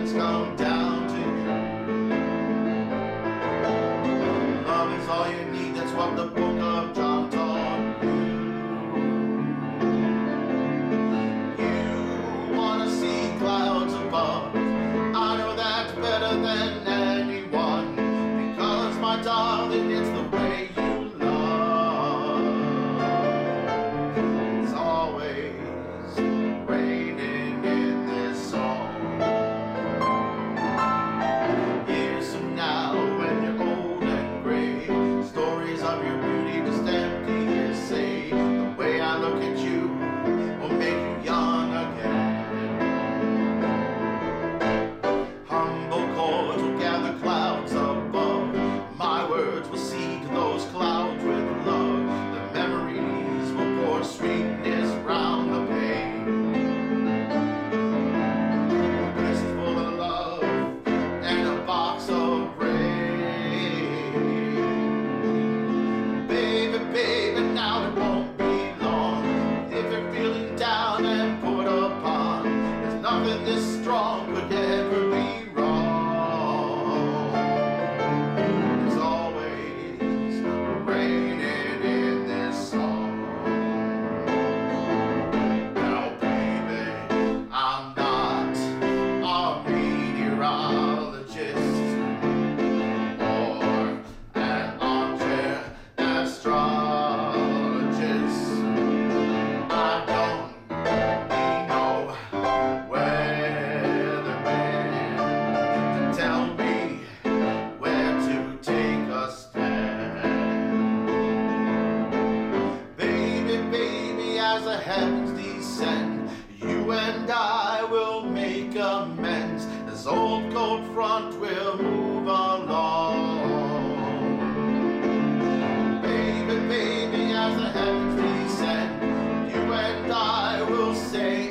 it's come down to you. Love is all you need, that's what the book of John taught you. You wanna see clouds above. I know that better than anyone. Because my darling, it's the way you love. this the heavens descend. You and I will make amends as old cold Front will move along. Baby, baby, as the heavens descend, you and I will say.